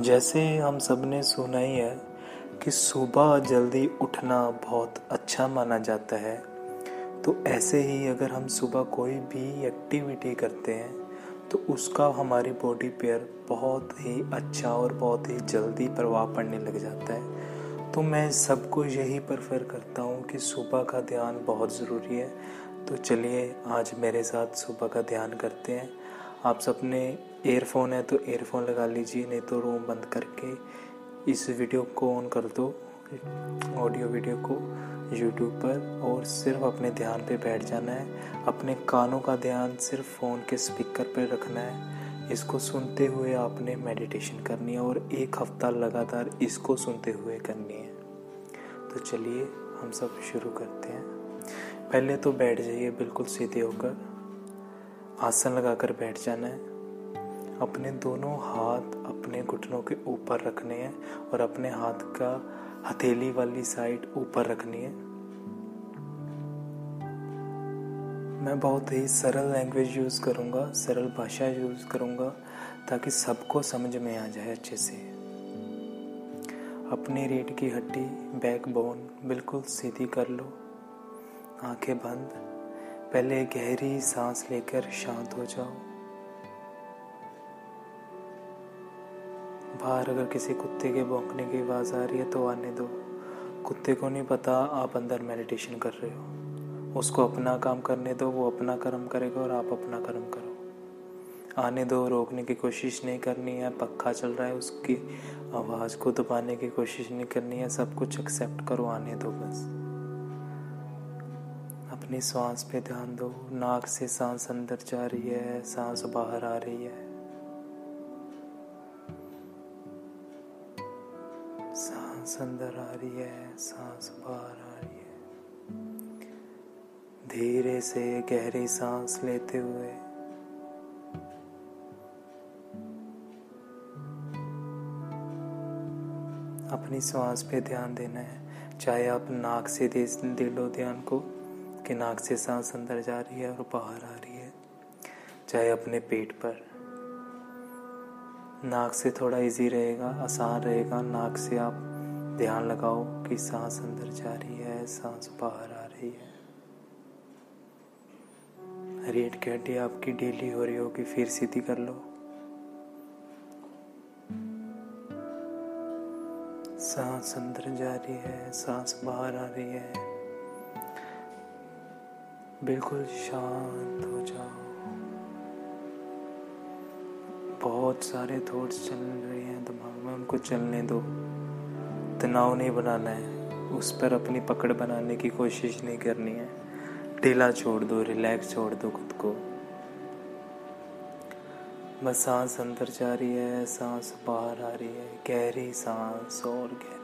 जैसे हम सबने सुना ही है कि सुबह जल्दी उठना बहुत अच्छा माना जाता है। तो ऐसे ही अगर हम सुबह कोई भी एक्टिविटी करते हैं तो उसका हमारी बॉडी पर बहुत ही अच्छा और बहुत ही जल्दी प्रभाव पड़ने लग जाता है। तो मैं सबको यही प्रेफर करता हूँ कि सुबह का ध्यान बहुत ज़रूरी है। तो चलिए आज मेरे साथ सुबह का ध्यान करते हैं। आप सबने एयरफोन है तो एयरफोन लगा लीजिए, नहीं तो रूम बंद करके इस वीडियो को ऑन कर दो ऑडियो वीडियो को यूट्यूब पर, और सिर्फ़ अपने ध्यान पे बैठ जाना है। अपने कानों का ध्यान सिर्फ़ फ़ोन के स्पीकर पर रखना है। इसको सुनते हुए आपने मेडिटेशन करनी है, और एक हफ़्ता लगातार इसको सुनते हुए करनी है। तो चलिए, हम सब शुरू करते हैं। पहले तो बैठ जाइए, बिल्कुल सीधे होकर। आसन लगाकर बैठ जाना है। अपने दोनों हाथ अपने घुटनों के ऊपर रखने हैं और अपने हाथ का हथेली वाली साइड ऊपर रखनी है। मैं बहुत ही सरल लैंग्वेज यूज़ करूँगा, सरल भाषा यूज़ करूँगा, ताकि सबको समझ में आ जाए अच्छे से। अपनी रीढ़ की हड्डी बैक बोन बिल्कुल सीधी कर लो। आँखें बंद। पहले गहरी सांस लेकर शांत हो जाओ। बाहर अगर किसी कुत्ते के भौंकने की आवाज़ आ रही है तो आने दो। कुत्ते को नहीं पता आप अंदर मेडिटेशन कर रहे हो। उसको अपना काम करने दो, वो अपना कर्म करेगा और आप अपना कर्म करो। आने दो, रोकने की कोशिश नहीं करनी है, पक्का चल रहा है, उसकी आवाज़ को दबाने की कोशिश नहीं करनी है, सब कुछ एक्सेप्ट करो, आने दो बस। अपनी सांस पे ध्यान दो। नाक से सांस अंदर जा रही है, सांस बाहर आ रही है। सांस अंदर आ रही है, सांस बाहर आ रही है। धीरे से गहरी सांस लेते हुए अपनी सांस पे ध्यान देना है। चाहे आप नाक से दे लो ध्यान को कि नाक से सांस अंदर जा रही है और बाहर आ रही है, चाहे अपने पेट पर। नाक से थोड़ा इजी रहेगा, आसान रहेगा। नाक से आप ध्यान लगाओ कि सांस अंदर जा रही है, सांस बाहर आ रही है। की हड्डी आपकी ढीली हो रही होगी, फिर सीधी कर लो। सांस अंदर जा रही है, सांस बाहर आ रही है। बिल्कुल शांत हो जाओ। बहुत सारे थॉट्स चल रहे हैं, दिमाग में उनको चलने दो। तनाव नहीं बनाना है, उस पर अपनी पकड़ बनाने की कोशिश नहीं करनी है। ढीला छोड़ दो रिलैक्स छोड़ दो खुद को। बस सांस अंदर जा रही है, सांस बाहर आ रही है, गहरी सांस और गहरी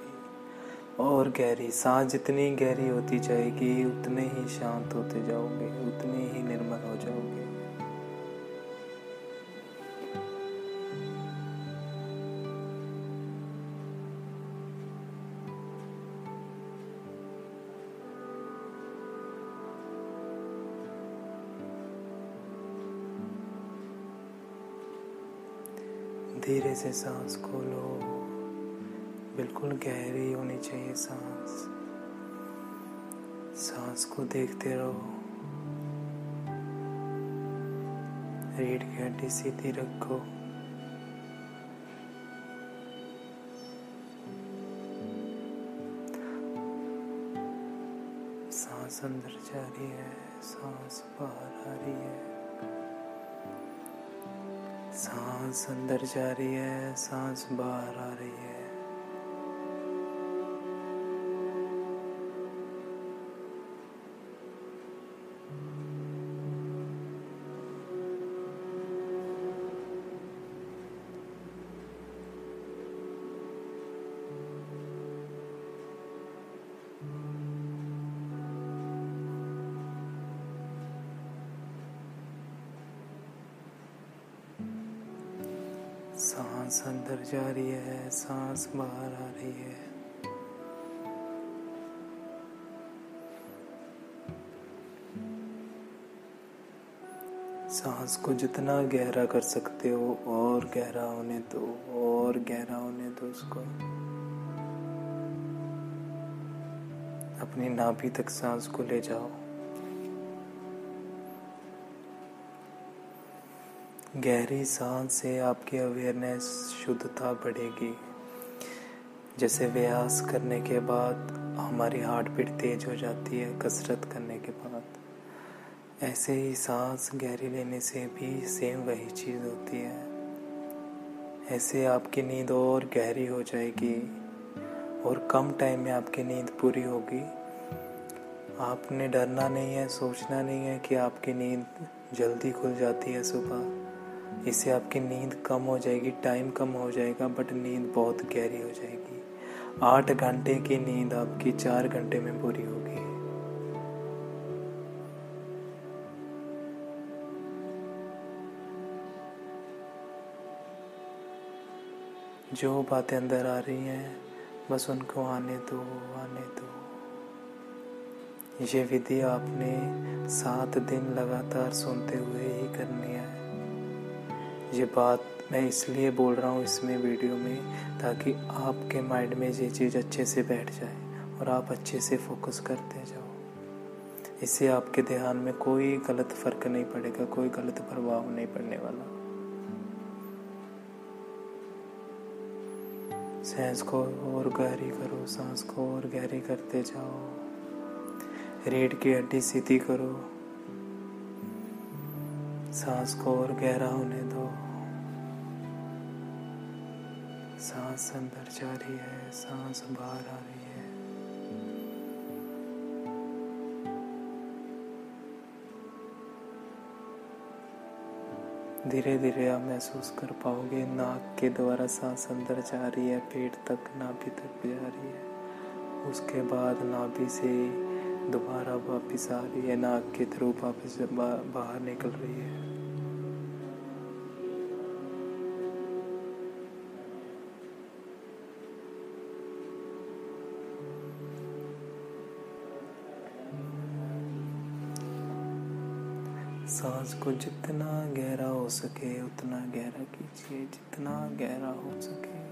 और गहरी सांस जितनी गहरी होती जाएगी, उतने ही शांत होते जाओगे, उतने ही निर्मल हो जाओगे। धीरे से सांस खोलो। बिल्कुल गहरी होनी चाहिए सांस। सांस को देखते रहो। रीढ़ की हड्डी सीधी रखो। सांस अंदर जा रही है, सांस बाहर आ रही है। सांस अंदर जा रही है, सांस बाहर आ रही है। जितना गहरा कर सकते हो और गहरा होने दो, और गहरा होने दो उसको। अपनी नाभि तक सांस को ले जाओ। गहरी सांस से आपकी अवेयरनेस शुद्धता बढ़ेगी। जैसे व्यास करने के बाद हमारी हार्ट बीट तेज हो जाती है, कसरत करने के बाद। ऐसे ही सांस गहरी लेने से भी सेम वही चीज़ होती है। ऐसे आपकी नींद और गहरी हो जाएगी और कम टाइम में आपकी नींद पूरी होगी। आपने डरना नहीं है, सोचना नहीं है कि आपकी नींद जल्दी खुल जाती है सुबह। इससे आपकी नींद कम हो जाएगी, टाइम कम हो जाएगा, बट नींद बहुत गहरी हो जाएगी। आठ घंटे की नींद आपकी चार घंटे में पूरी होगी। जो बातें अंदर आ रही हैं, बस उनको आने दो आने दो। ये विधि आपने सात दिन लगातार सुनते हुए ही करनी है। ये बात मैं इसलिए बोल रहा हूँ इसमें वीडियो में, ताकि आपके माइंड में ये चीज़ अच्छे से बैठ जाए और आप अच्छे से फोकस करते जाओ। इससे आपके ध्यान में कोई गलत फ़र्क नहीं पड़ेगा, कोई गलत प्रभाव नहीं पड़ने वाला। सांस को और गहरी करो, सांस को और गहरी करते जाओ। रीढ़ की हड्डी सीधी करो। सांस को और गहरा होने दो। सांस अंदर जा रही है, सांस बाहर आ रही है धीरे धीरे आप महसूस कर पाओगे, नाक के द्वारा सांस अंदर जा रही है, पेट तक, नाभि तक जा रही है। उसके बाद नाभि से दोबारा वापस आ रही है, नाक के थ्रू वापस बाहर निकल रही है। को जितना गहरा हो सके, उतना गहरा कीजिए, जितना गहरा हो सके।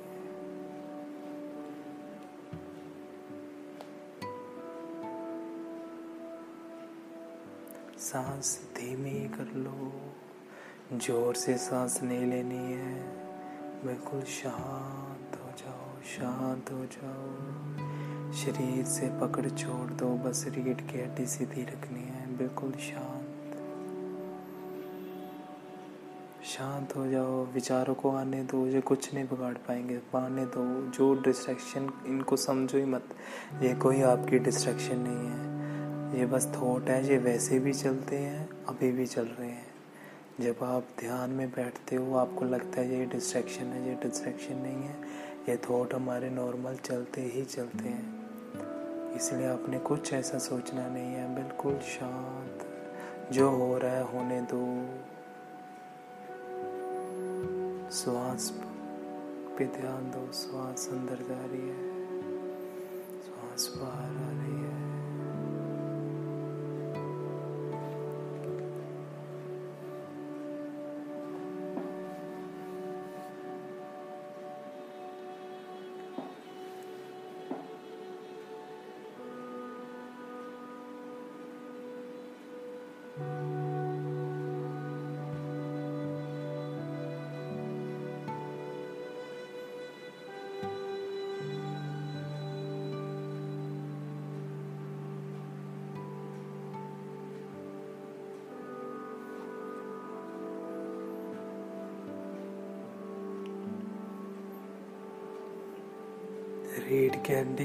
सांस धीमी कर लो, ज़ोर से सांस नहीं लेनी है। बिल्कुल शांत हो जाओ, शांत हो जाओ। शरीर से पकड़ छोड़ दो, बस रीढ़ की हड्डी सीधी रखनी है। बिल्कुल शांत शांत हो जाओ, विचारों को आने दो, ये कुछ नहीं बिगाड़ पाएँगे। आने दो, जो डिस्ट्रैक्शन इनको समझो ही मत। ये कोई आपकी डिस्ट्रैक्शन नहीं है। ये बस थॉट है, ये वैसे भी चलते हैं, अभी भी चल रहे हैं। जब आप ध्यान में बैठते हो, आपको लगता है ये डिस्ट्रैक्शन है, ये डिस्ट्रैक्शन नहीं है। ये थॉट हमारे नॉर्मल चलते ही चलते हैं। इसलिए आपने कुछ ऐसा सोचना नहीं है। बिल्कुल शांत। जो हो रहा है, होने दो। श्वास पे ध्यान दो श्वास अंदर जा रही है। श्वास बाहर आ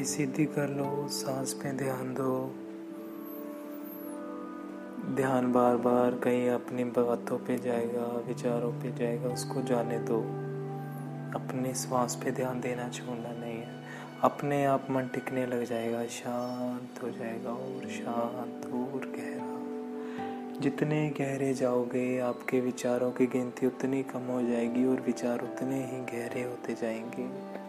सीधी कर लो, सांस पे ध्यान दो। ध्यान बार बार कहीं अपनी बातों पे जाएगा, विचारों पे जाएगा, उसको जाने दो। अपने श्वास पे ध्यान देना छोड़ना नहीं है। अपने आप मन टिकने लग जाएगा, शांत हो जाएगा और शांत और गहरा। जितने गहरे जाओगे, आपके विचारों की गिनती उतनी कम हो जाएगी और विचार उतने ही गहरे होते जाएँगे।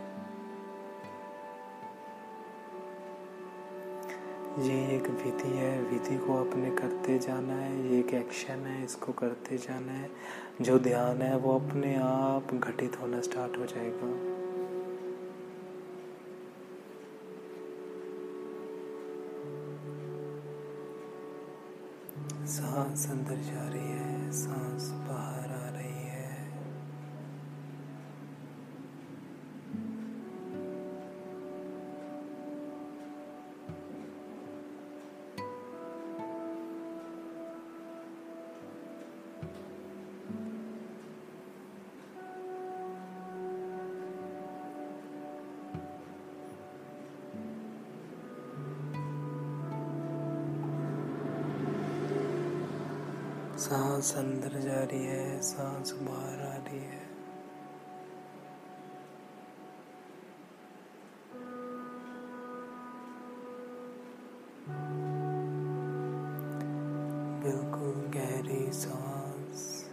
ये एक विधि है। विधि को अपने करते जाना है। ये एक एक्शन है। इसको करते जाना है। जो ध्यान है, वो अपने आप घटित होना स्टार्ट हो जाएगा। सांस अंदर जा रही है। सांस सांस अंदर जा रही है, सांस बाहर आ रही है। बिल्कुल गहरी सांस।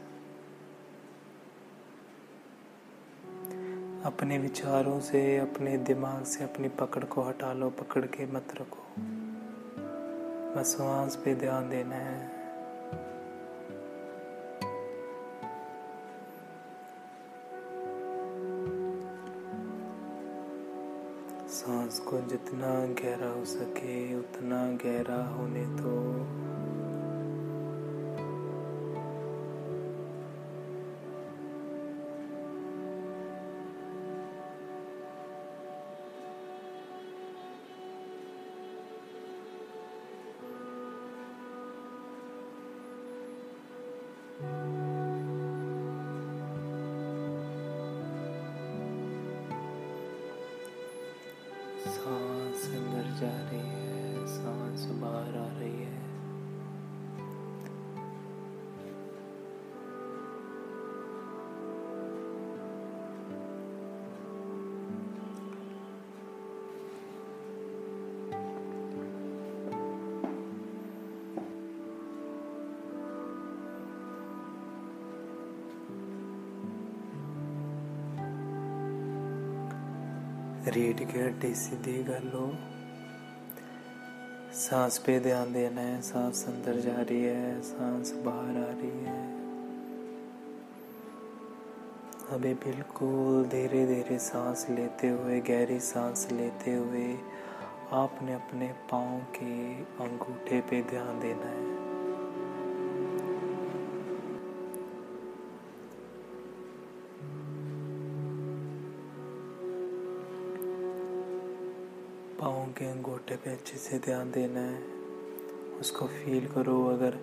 अपने विचारों से, अपने दिमाग से, अपनी पकड़ को हटा लो, पकड़ के मत रखो। बस सांस पे ध्यान देना है। सांस को जितना गहरा हो सके उतना गहरा होने दो। सांस की सीधी कर लो सांस पे ध्यान देना है, सांस अंदर जा रही है, सांस बाहर आ रही है। अभी बिल्कुल धीरे धीरे सांस लेते हुए, गहरी सांस लेते हुए आपने अपने पाँव के अंगूठे पे ध्यान देना है। के अंगूठे पे अच्छे से ध्यान देना है। उसको फील करो, अगर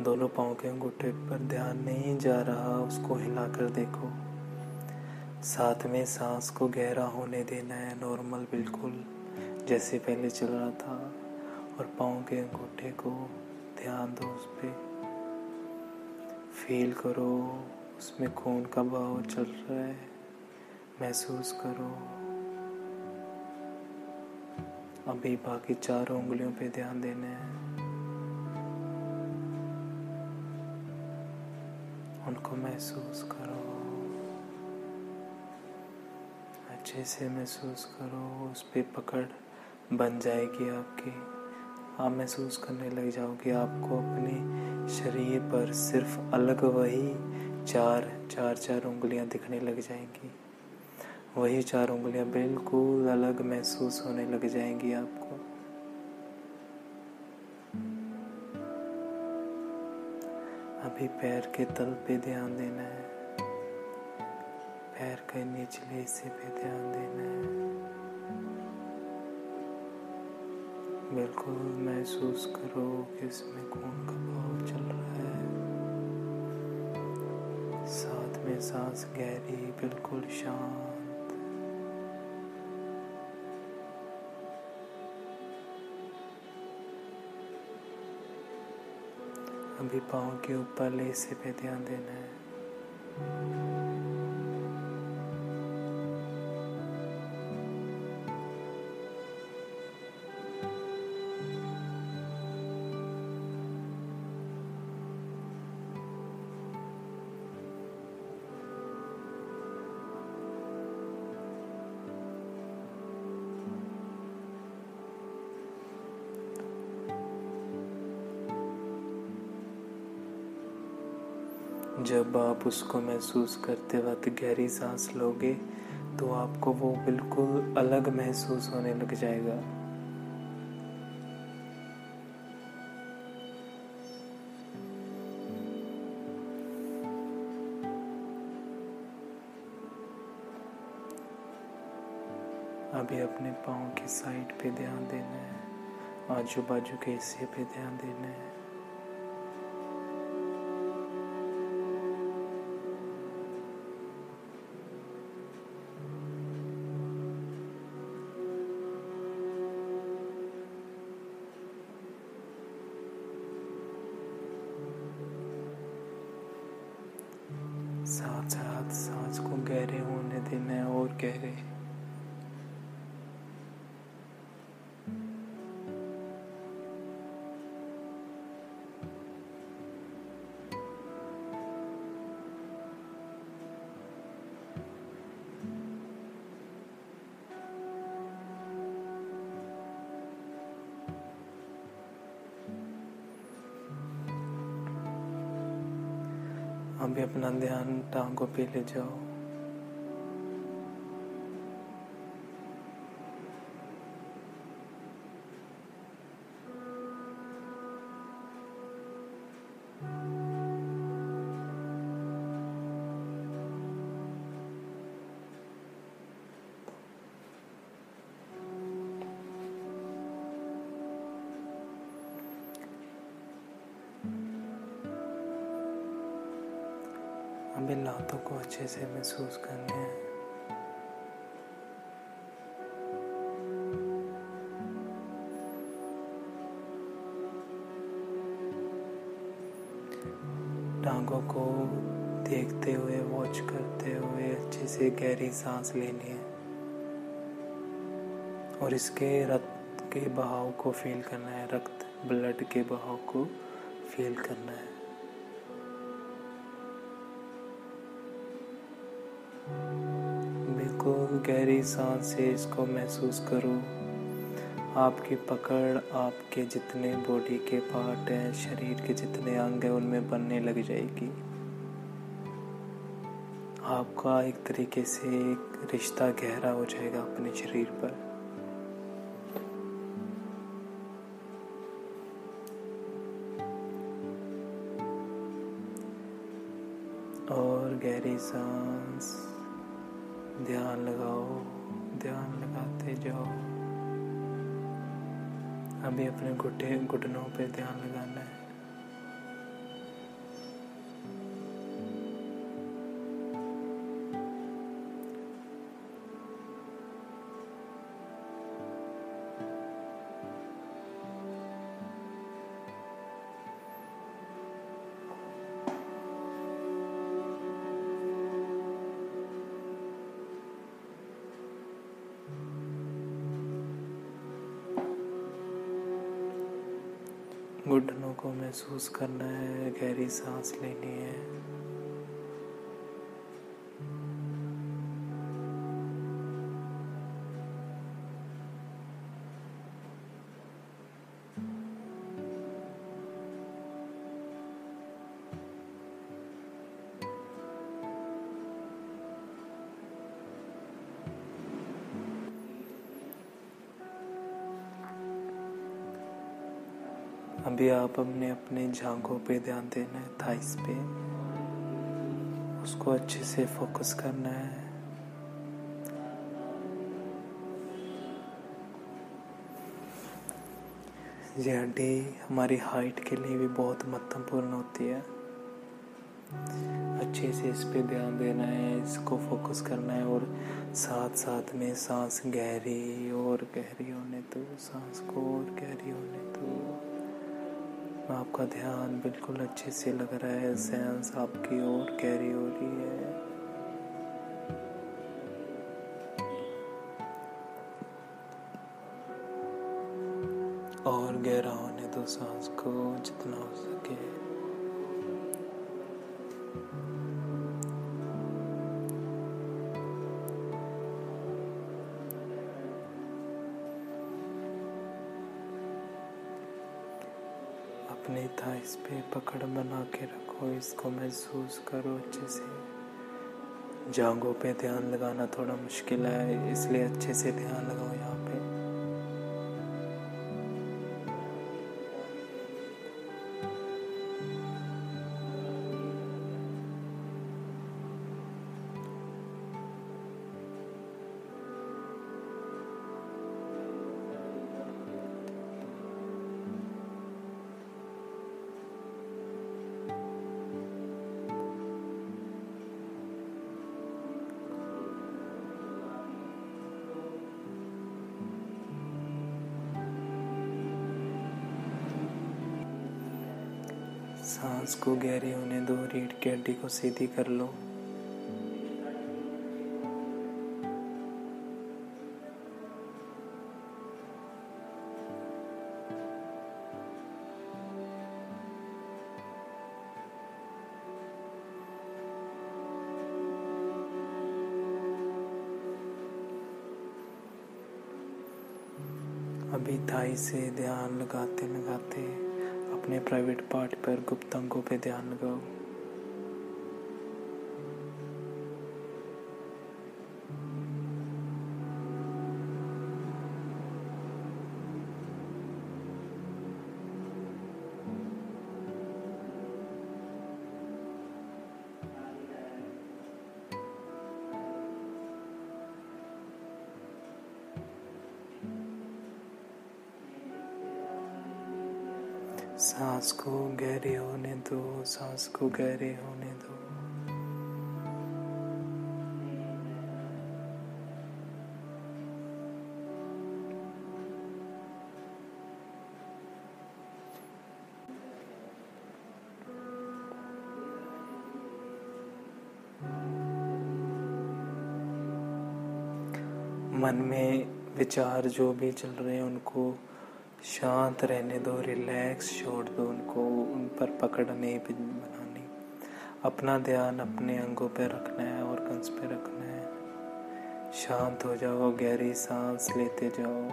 दोनों पाँव के अंगूठे पर ध्यान नहीं जा रहा, उसको हिला कर देखो। साथ में सांस को गहरा होने देना है नॉर्मल बिल्कुल, जैसे पहले चल रहा था। और पाँव के अंगूठे को ध्यान दो उस पर फील करो, उसमें खून का बहाव चल रहा है। महसूस करो। अभी बाकी चारों उंगलियों पे ध्यान देना है। उनको महसूस करो। अच्छे से महसूस करो, उस पर पकड़ बन जाएगी आपकी। आप महसूस करने लग जाओगे आपको अपने शरीर पर सिर्फ़ अलग वही चार चार चार उंगलियाँ दिखने लग जाएँगी। वही चार उंगलियाँ बिल्कुल अलग महसूस होने लग जाएँगी आपको। अभी पैर के तल पे ध्यान देना है। पैर के निचले हिस्से पे ध्यान देना है। बिल्कुल महसूस करो कि इसमें खून का भाव चल रहा है। साथ में सांस गहरी, बिल्कुल शांत अभी पाँव के ऊपर ले से पे ध्यान देना है। उसको महसूस करते वक्त गहरी सांस लोगे तो आपको वो बिल्कुल अलग महसूस होने लग जाएगा। अभी अपने पाँव की साइड पे ध्यान देना है आजू बाजू के हिस्से पे ध्यान देना है। ध्यान टांगों पे ले जाओ। टांगों को देखते हुए वॉच करते हुए अच्छे से गहरी सांस लेनी है। और इसके रक्त के बहाव को फील करना है। रक्त ब्लड के बहाव को फील करना है। बिल्कुल गहरी सांस से इसको महसूस करो। आपकी पकड़ आपके जितने बॉडी के पार्ट हैं, शरीर के जितने अंग हैं, उनमें बनने लग जाएगी। आपका एक तरीके से एक रिश्ता गहरा हो जाएगा अपने शरीर पर। घुटनों को महसूस करना है गहरी सांस लेनी है। आप अपने अपने झांकों पे ध्यान देना है थाइस पे। उसको अच्छे से फोकस करना है। ये हड्डी हमारी हाइट के लिए भी बहुत महत्वपूर्ण होती है। अच्छे से इस पे ध्यान देना है, इसको फोकस करना है और साथ साथ में सांस गहरी और गहरी होने तो सांस को और गहरी होने तो आपका ध्यान बिल्कुल अच्छे से लग रहा है, सेंस आपकी ओर कैरी हो रही है। और गहरा होने दो सांस को जितना हो सके। के रखो, इसको महसूस करो अच्छे से। जांगों पे ध्यान लगाना थोड़ा मुश्किल है, इसलिए अच्छे से ध्यान लगाओ यहाँ की सीधी कर लो। अभी थाई से ध्यान लगाते लगाते अपने प्राइवेट पार्ट पर गुप्त अंगों पर ध्यान लगाओ। सांस को गहरे होने दो। मन में विचार जो भी चल रहे हैं, उनको शांत रहने दो, रिलैक्स छोड़ दो, उनको उन पर पकड़ नहीं बनानी अपना ध्यान अपने अंगों पर रखना है और कंस पे रखना है। शांत हो जाओ, गहरी सांस लेते जाओ।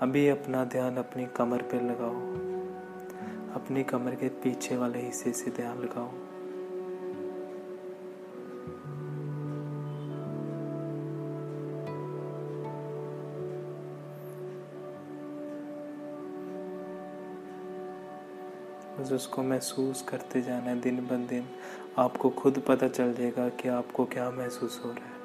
अभी अपना ध्यान अपनी कमर पे लगाओ। अपनी कमर के पीछे वाले हिस्से से ध्यान लगाओ। बस उसको महसूस करते जाना है दिन ब दिन। आपको खुद पता चल जाएगा कि आपको क्या महसूस हो रहा है।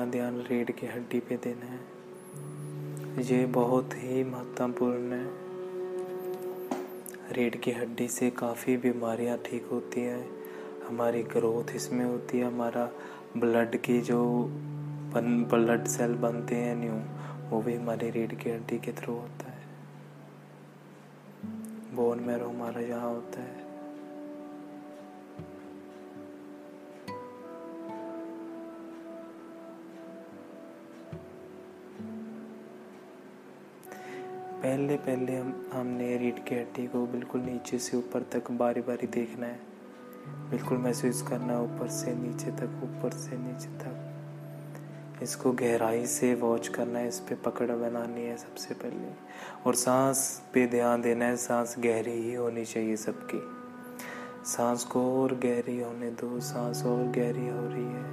अपना ध्यान रीढ़ की हड्डी पे देना है। ये बहुत ही महत्वपूर्ण है। रीढ़ की हड्डी से काफ़ी बीमारियाँ ठीक होती हैं। हमारी ग्रोथ इसमें होती है। हमारा ब्लड की जो बन, ब्लड सेल बनते हैं न्यू, वो भी हमारी रीढ़ की हड्डी के थ्रू होता है। बोन मैरो हमारा यहाँ होता है। पहले पहले हम, हमने रीढ़ की हड्डी को बिल्कुल नीचे से ऊपर तक बारी बारी देखना है। बिल्कुल महसूस करना है, ऊपर से नीचे तक, ऊपर से नीचे तक। इसको गहराई से वॉच करना है, इस पे पकड़ बनानी है सबसे पहले। और सांस पे ध्यान देना है, सांस गहरी ही होनी चाहिए सबकी। सांस को और गहरी होने दो, सांस और गहरी हो रही है।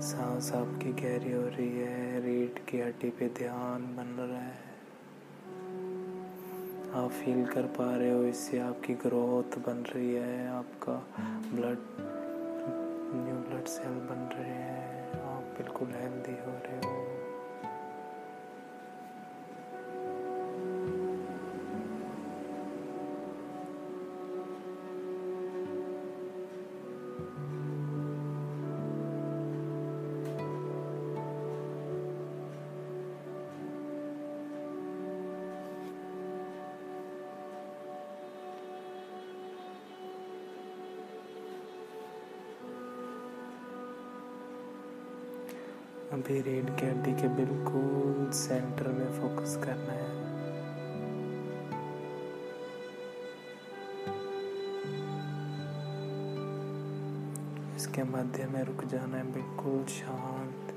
सांस आपकी गहरी हो रही है, रीढ़ की हड्डी पे ध्यान बन रहा है। आप फील कर पा रहे हो, इससे आपकी ग्रोथ बन रही है, आपका ब्लड न्यू ब्लड सेल बन रहे हैं, आप बिल्कुल हेल्दी हो रहे हो। अभी रेड कैंडी के बिल्कुल सेंटर में फोकस करना है। इसके मध्य में रुक जाना है, बिल्कुल शांत।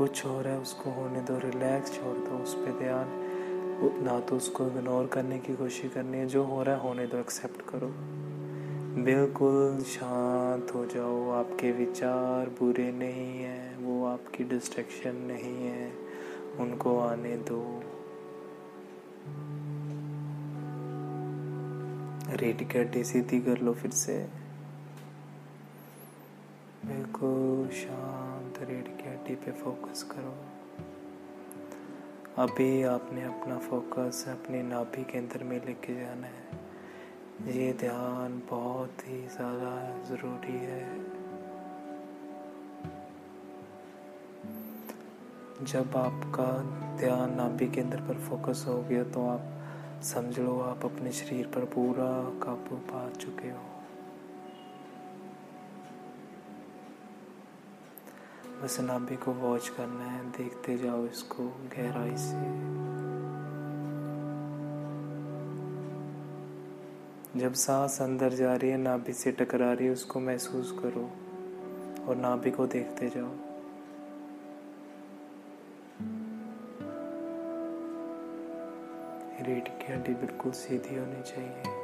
कुछ हो रहा है, उसको होने दो रिलैक्स छोड़ दो, उस पर ध्यान। ना तो उसको इग्नोर करने की कोशिश करनी है, जो हो रहा है होने दो एक्सेप्ट करो। बिल्कुल शांत हो जाओ, आपके विचार बुरे नहीं हैं, वो आपकी डिस्ट्रैक्शन नहीं है, उनको आने दो। रेडी कर सीधी कर लो फिर से। बिल्कुल शांत। रीढ़ की हड्डी पे फोकस करो। अभी आपने अपना फोकस अपनी नाभि केंद्र में लेके जाना है। ये ध्यान बहुत ही ज़्यादा ज़रूरी है। जब आपका ध्यान नाभि केंद्र पर फोकस हो गया तो आप, समझ लो आप अपने शरीर पर पूरा काबू पा चुके हो। बस नाभि को वॉच करना है, देखते जाओ इसको गहराई से। जब सांस अंदर जा रही है, नाभि से टकरा रही है, उसको महसूस करो और नाभि को देखते जाओ। रीढ़ की हड्डी बिल्कुल सीधी होनी चाहिए।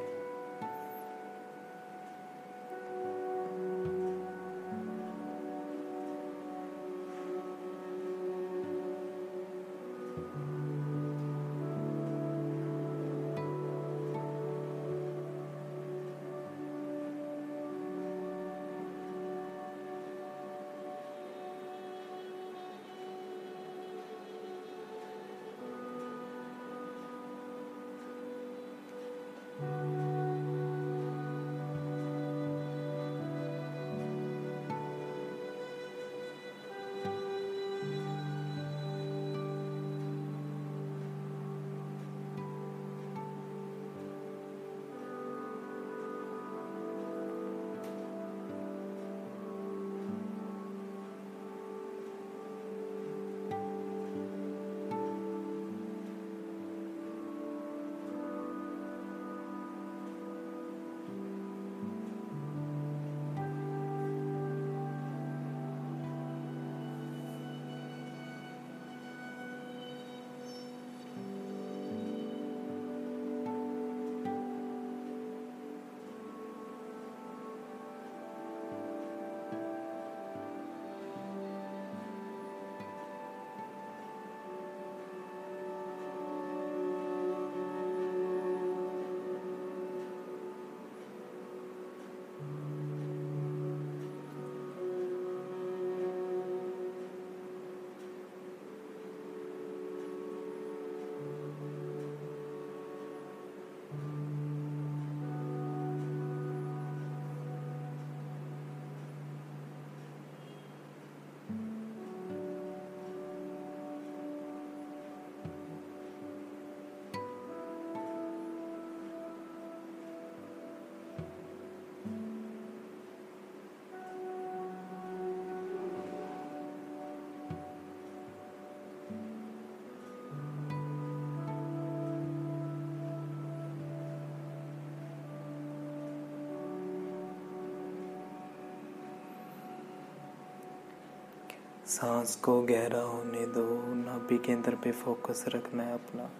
सांस को गहरा होने दो नाभि के अंदर पे फोकस रखना है अपना।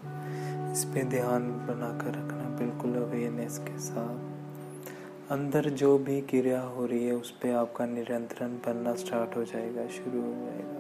इस पे ध्यान बनाकर रखना बिल्कुल अवेयरनेस के साथ। अंदर जो भी क्रिया हो रही है, उस पर आपका निरंतरण बनना स्टार्ट हो जाएगा, शुरू हो जाएगा।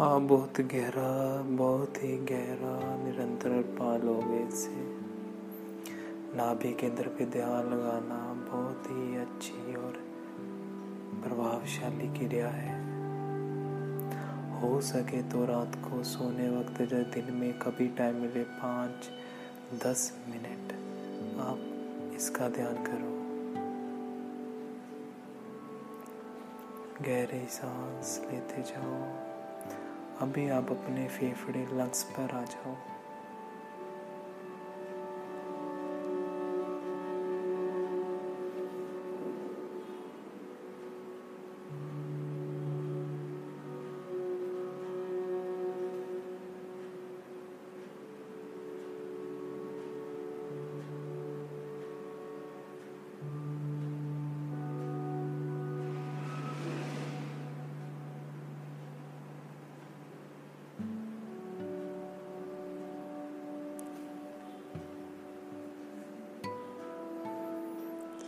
आप बहुत गहरा, बहुत ही गहरा निरंतर पालोगे इससे। नाभि केंद्र पे ध्यान लगाना बहुत ही अच्छी और प्रभावशाली क्रिया है। हो सके तो रात को सोने वक्त जब दिन में कभी टाइम मिले, पाँच, दस मिनट आप इसका ध्यान करो। गहरी सांस लेते जाओ। अभी आप अपने फेफड़े लंग्स पर आ जाओ।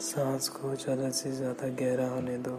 सांस को ज़्यादा से ज़्यादा गहरा होने दो।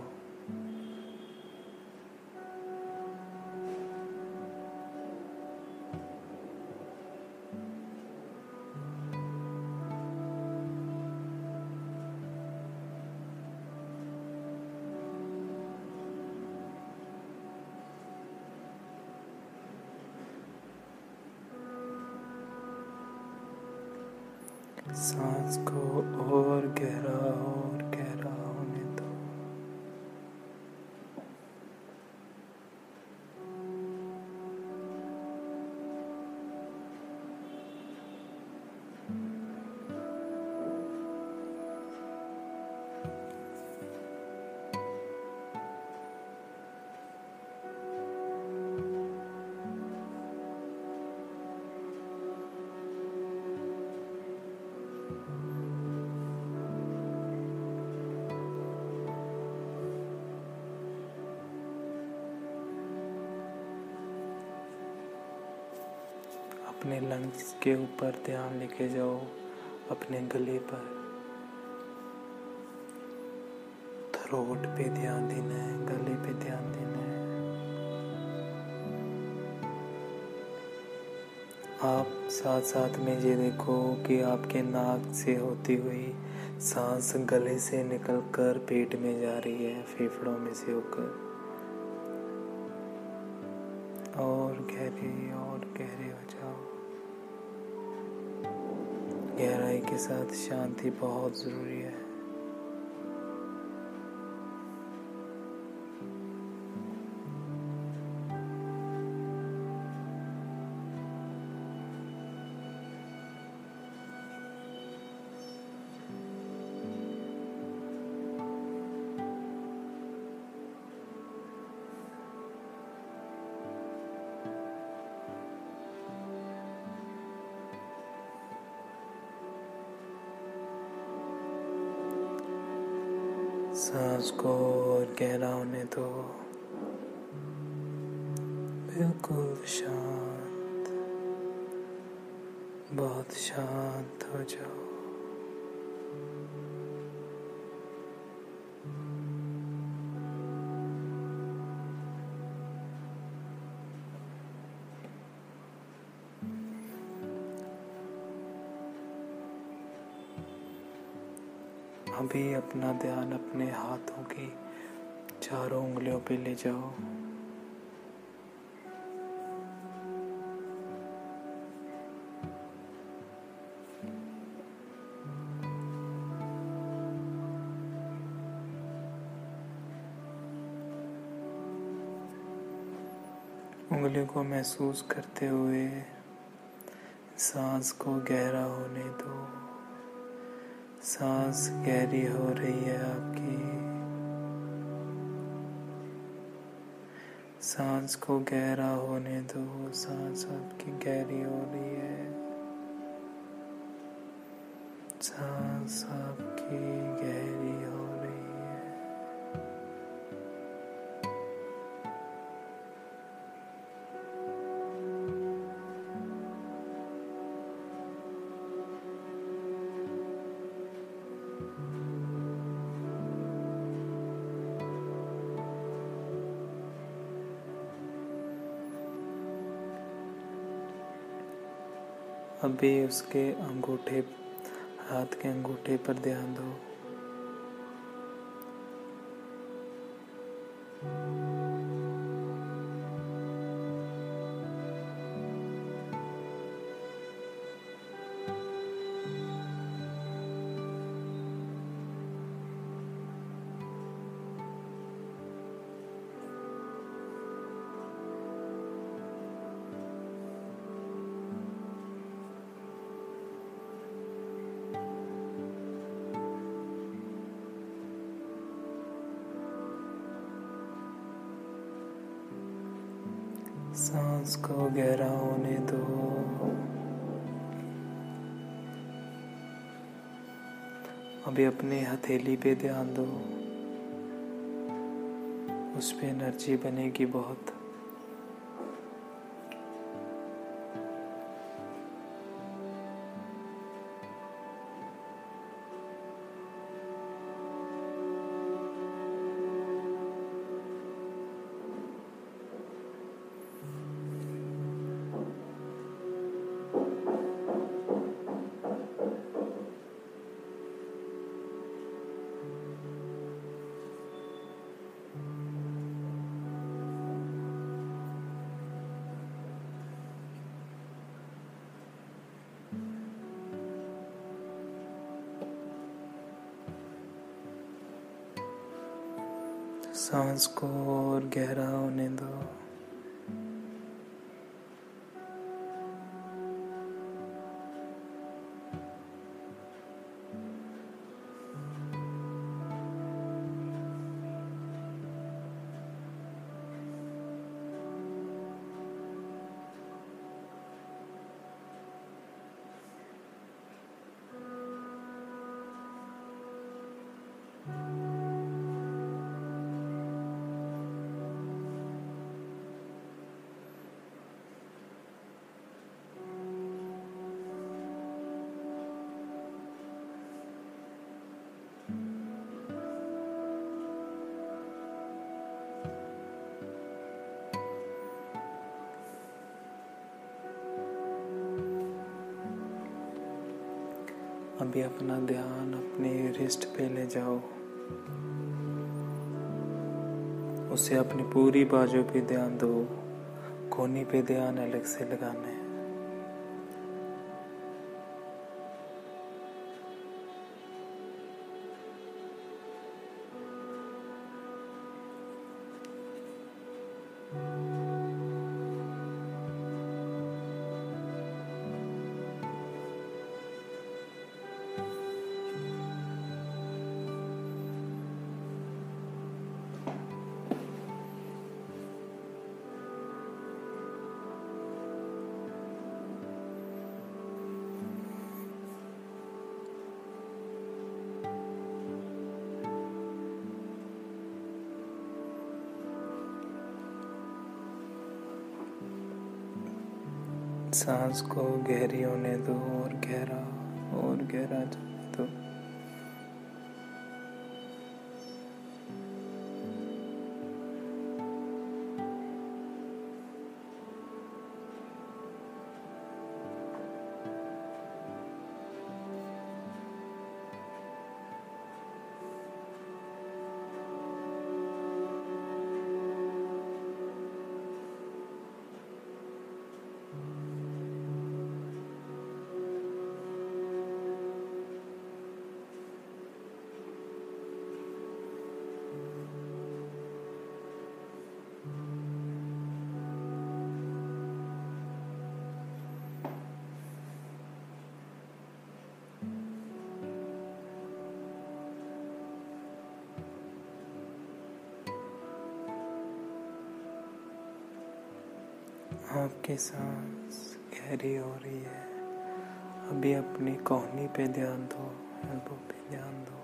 अपने लंग्स के ऊपर ध्यान लेके जाओ, अपने गले पर। थ्रोट पे ध्यान देना है, गले पे ध्यान देना है। आप साथ साथ में ये देखो कि आपके नाक से होती हुई सांस गले से निकलकर पेट में जा रही है, फेफड़ों में से होकर। और गहरे और गहरे हो जाओ। गहराई के साथ शांति बहुत ज़रूरी है। शांत हो जाओ। अभी अपना ध्यान अपने हाथों की चारों उंगलियों पे ले जाओ। महसूस करते हुए सांस को गहरा होने दो। सांस गहरी हो रही है आपकी। सांस को गहरा होने दो। सांस आपकी गहरी हो रही है। सांस आपकी गहरी अभी उसके अंगूठे हाथ के अंगूठे पर ध्यान दो। पे ध्यान दो। उस पर एनर्जी बनेगी बहुत। सांस को और गहरा होने दो। अपना ध्यान अपने रिस्ट पे ले जाओ। उसे अपनी पूरी बाजू पे ध्यान दो। कोनी पे ध्यान अलग से लगाना है। सांस को गहरी होने दो और गहरा और गहरा जाने आपकी सांस गहरी हो रही है। अभी अपनी कोहनी पे ध्यान दो एल्बो पे ध्यान दो।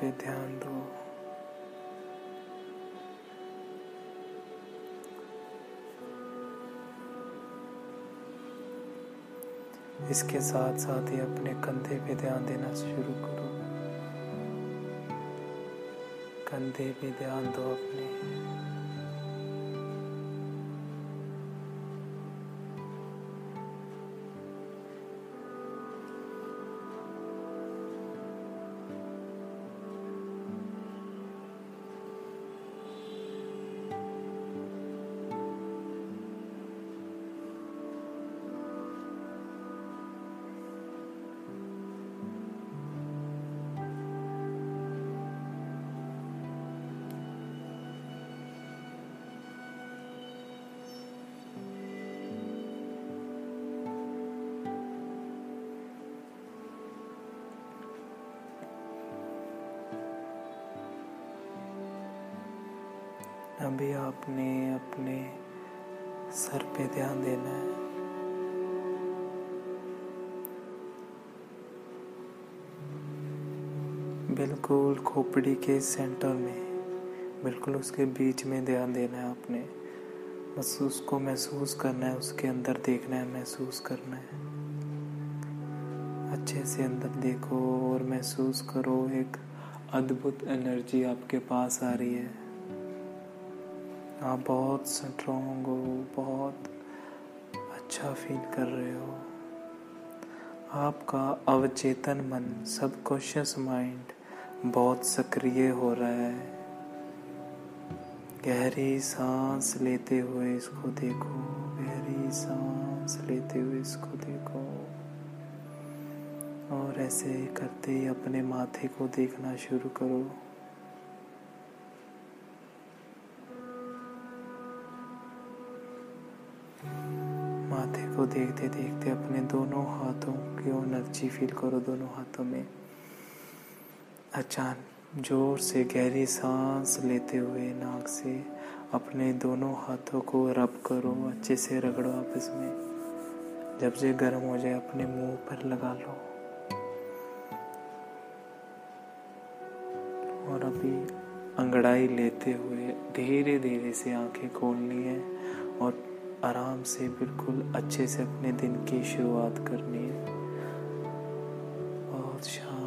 पे ध्यान दो। इसके साथ साथ ही अपने कंधे पे ध्यान देना शुरू करो। कंधे पे ध्यान दो अपने। खोपड़ी के सेंटर में। बिल्कुल उसके बीच में ध्यान देना है आपने। बस उसको महसूस करना है, उसके अंदर देखना है, महसूस करना है। अच्छे से अंदर देखो और महसूस करो, एक अद्भुत एनर्जी आपके पास आ रही है। आप बहुत स्ट्रोंग हो, बहुत अच्छा फील कर रहे हो। आपका अवचेतन मन सबकॉन्शियस माइंड बहुत सक्रिय हो रहा है। गहरी सांस लेते हुए इसको देखो। गहरी सांस लेते हुए इसको देखो। और ऐसे करते ही अपने माथे को देखना शुरू करो। माथे को देखते देखते अपने दोनों हाथों की एनर्जी फील करो, दोनों हाथों में। अचानक ज़ोर से गहरी सांस लेते हुए नाक से अपने दोनों हाथों को रब करो, अच्छे से रगड़ो आपस में। जब से गर्म हो जाए, अपने मुँह पर लगा लो। और अभी अंगड़ाई लेते हुए धीरे धीरे से आँखें खोलनी है और आराम से बिल्कुल अच्छे से अपने दिन की शुरुआत करनी है। बहुत शांत